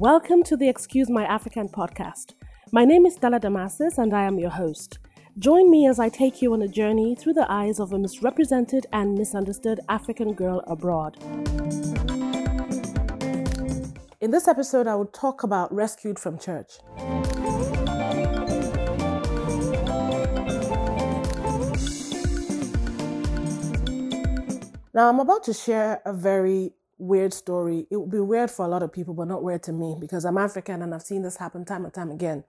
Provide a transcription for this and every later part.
Welcome to the Excuse My African podcast. My name is Stella Damasus and I am your host. Join me as I take you on a journey through the eyes of a misrepresented and misunderstood African girl abroad. In this episode, I will talk about rescued from church. Now, I'm about to share a very weird story. It would be weird for a lot of people, but not weird to me because I'm African and I've seen this happen time and time again.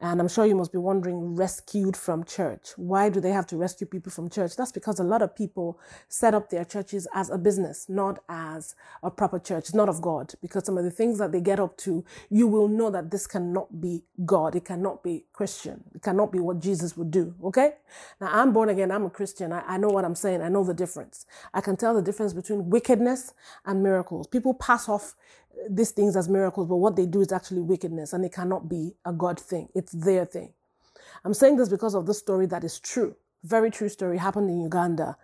And I'm sure you must be wondering, rescued from church. Why do they have to rescue people from church? That's because a lot of people set up their churches as a business, not as a proper church, not of God. Because some of the things that they get up to, you will know that this cannot be God. It cannot be Christian. It cannot be what Jesus would do. Okay? Now, I'm born again. I'm a Christian. I, I know what I'm saying. I know the difference. I can tell the difference between wickedness and miracles. People pass off these things as miracles, but what they do is actually wickedness and it cannot be a God thing. It's their thing. I'm saying this because of the story that is true. Very true story happened in Uganda.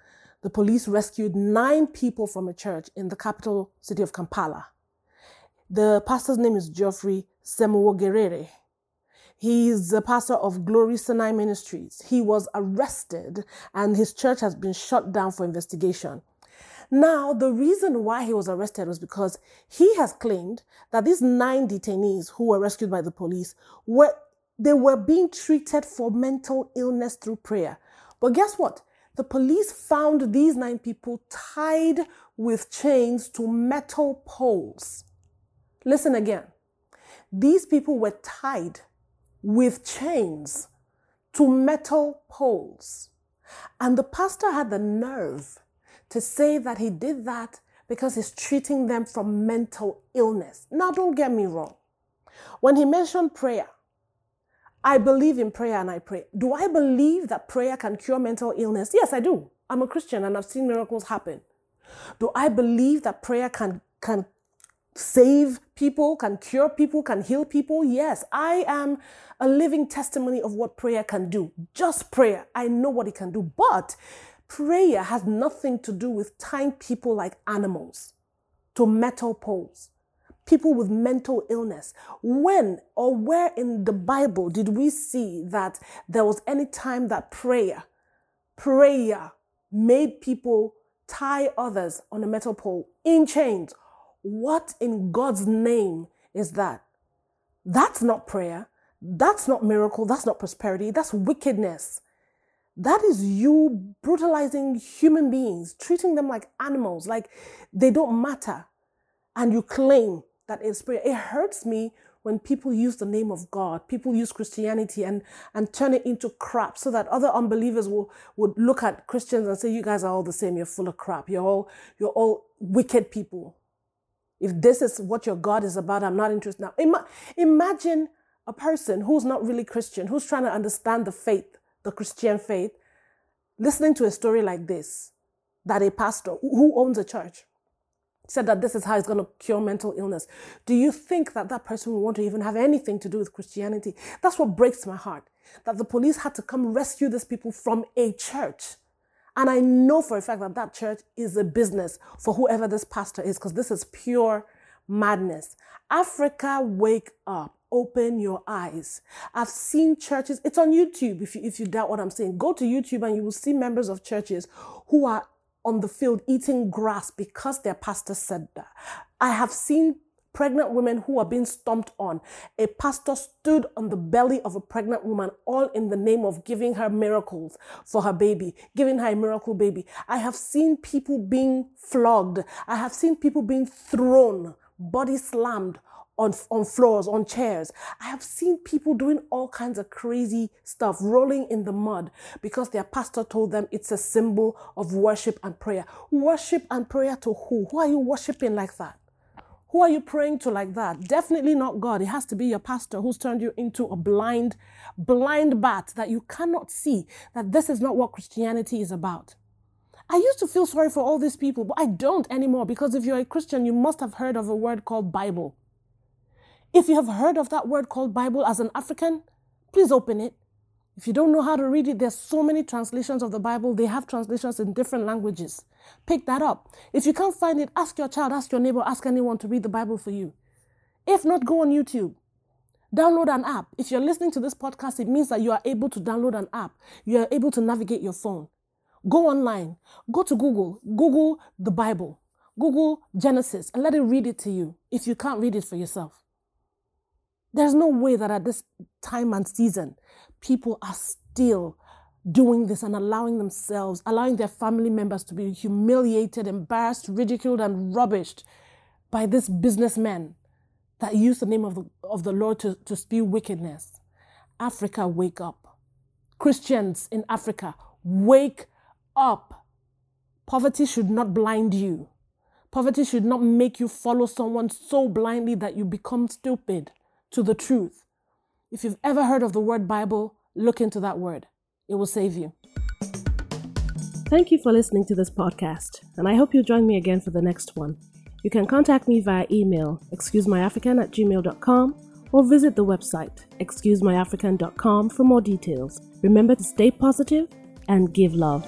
The police rescued nine people from a church in the capital city of Kampala. The pastor's name is Geoffrey Semuwogerere. He's the pastor of Glory Sinai Ministries. He was arrested and his church has been shut down for investigation. Now, the reason why he was arrested was because he has claimed that these nine detainees who were rescued by the police were they were being treated for mental illness through prayer. But guess what? The police found these nine people tied with chains to metal poles. Listen again. These people were tied with chains to metal poles. And the pastor had the nerve to say that he did that because he's treating them from mental illness. Now, don't get me wrong. When he mentioned prayer, I believe in prayer and I pray. Do I believe that prayer can cure mental illness? Yes, I do. I'm a Christian and I've seen miracles happen. Do I believe that prayer can, can save people, can cure people, can heal people? Yes, I am a living testimony of what prayer can do. Just prayer. I know what it can do. But Prayer has nothing to do with tying people like animals to metal poles, people with mental illness. When or where in the Bible did we see that there was any time that prayer, prayer made people tie others on a metal pole in chains? What in God's name is that? That's not prayer. That's not miracle. That's not prosperity. That's wickedness. That is you brutalizing human beings, treating them like animals, like they don't matter. And you claim that it's prayer. It hurts me when people use the name of God, people use Christianity and, and turn it into crap so that other unbelievers will would look at Christians and say, You guys are all the same, you're full of crap, you're all you're all wicked people. If this is what your God is about, I'm not interested now. Ima- imagine a person who's not really Christian, who's trying to understand the faith the Christian faith, listening to a story like this, that a pastor who owns a church said that this is how he's going to cure mental illness. Do you think that that person will want to even have anything to do with Christianity? That's what breaks my heart. That the police had to come rescue these people from a church. And I know for a fact that that church is a business for whoever this pastor is, because this is pure madness. Africa, wake up open your eyes. I've seen churches, it's on YouTube if you, if you doubt what I'm saying. Go to YouTube and you will see members of churches who are on the field eating grass because their pastor said that. I have seen pregnant women who are being stomped on. A pastor stood on the belly of a pregnant woman, all in the name of giving her miracles for her baby, giving her a miracle baby. I have seen people being flogged. I have seen people being thrown, body slammed on, on floors, on chairs. I have seen people doing all kinds of crazy stuff, rolling in the mud because their pastor told them it's a symbol of worship and prayer. Worship and prayer to who? Who are you worshiping like that? Who are you praying to like that? Definitely not God. It has to be your pastor who's turned you into a blind, blind bat that you cannot see that this is not what Christianity is about. I used to feel sorry for all these people, but I don't anymore because if you're a Christian, you must have heard of a word called Bible. If you have heard of that word called Bible as an African, please open it. If you don't know how to read it, there's so many translations of the Bible. They have translations in different languages. Pick that up. If you can't find it, ask your child, ask your neighbor, ask anyone to read the Bible for you. If not, go on YouTube. Download an app. If you're listening to this podcast, it means that you are able to download an app. You are able to navigate your phone. Go online. Go to Google. Google the Bible. Google Genesis and let it read it to you if you can't read it for yourself. There's no way that at this time and season, people are still doing this and allowing themselves, allowing their family members to be humiliated, embarrassed, ridiculed, and rubbished by this businessman that use the name of the, of the Lord to, to spew wickedness. Africa, wake up. Christians in Africa, wake up. Poverty should not blind you. Poverty should not make you follow someone so blindly that you become stupid to the truth. If you've ever heard of the word Bible, look into that word. It will save you. Thank you for listening to this podcast, and I hope you'll join me again for the next one. You can contact me via email, excusemyafrican at gmail.com, or visit the website, excusemyafrican.com, for more details. Remember to stay positive and give love.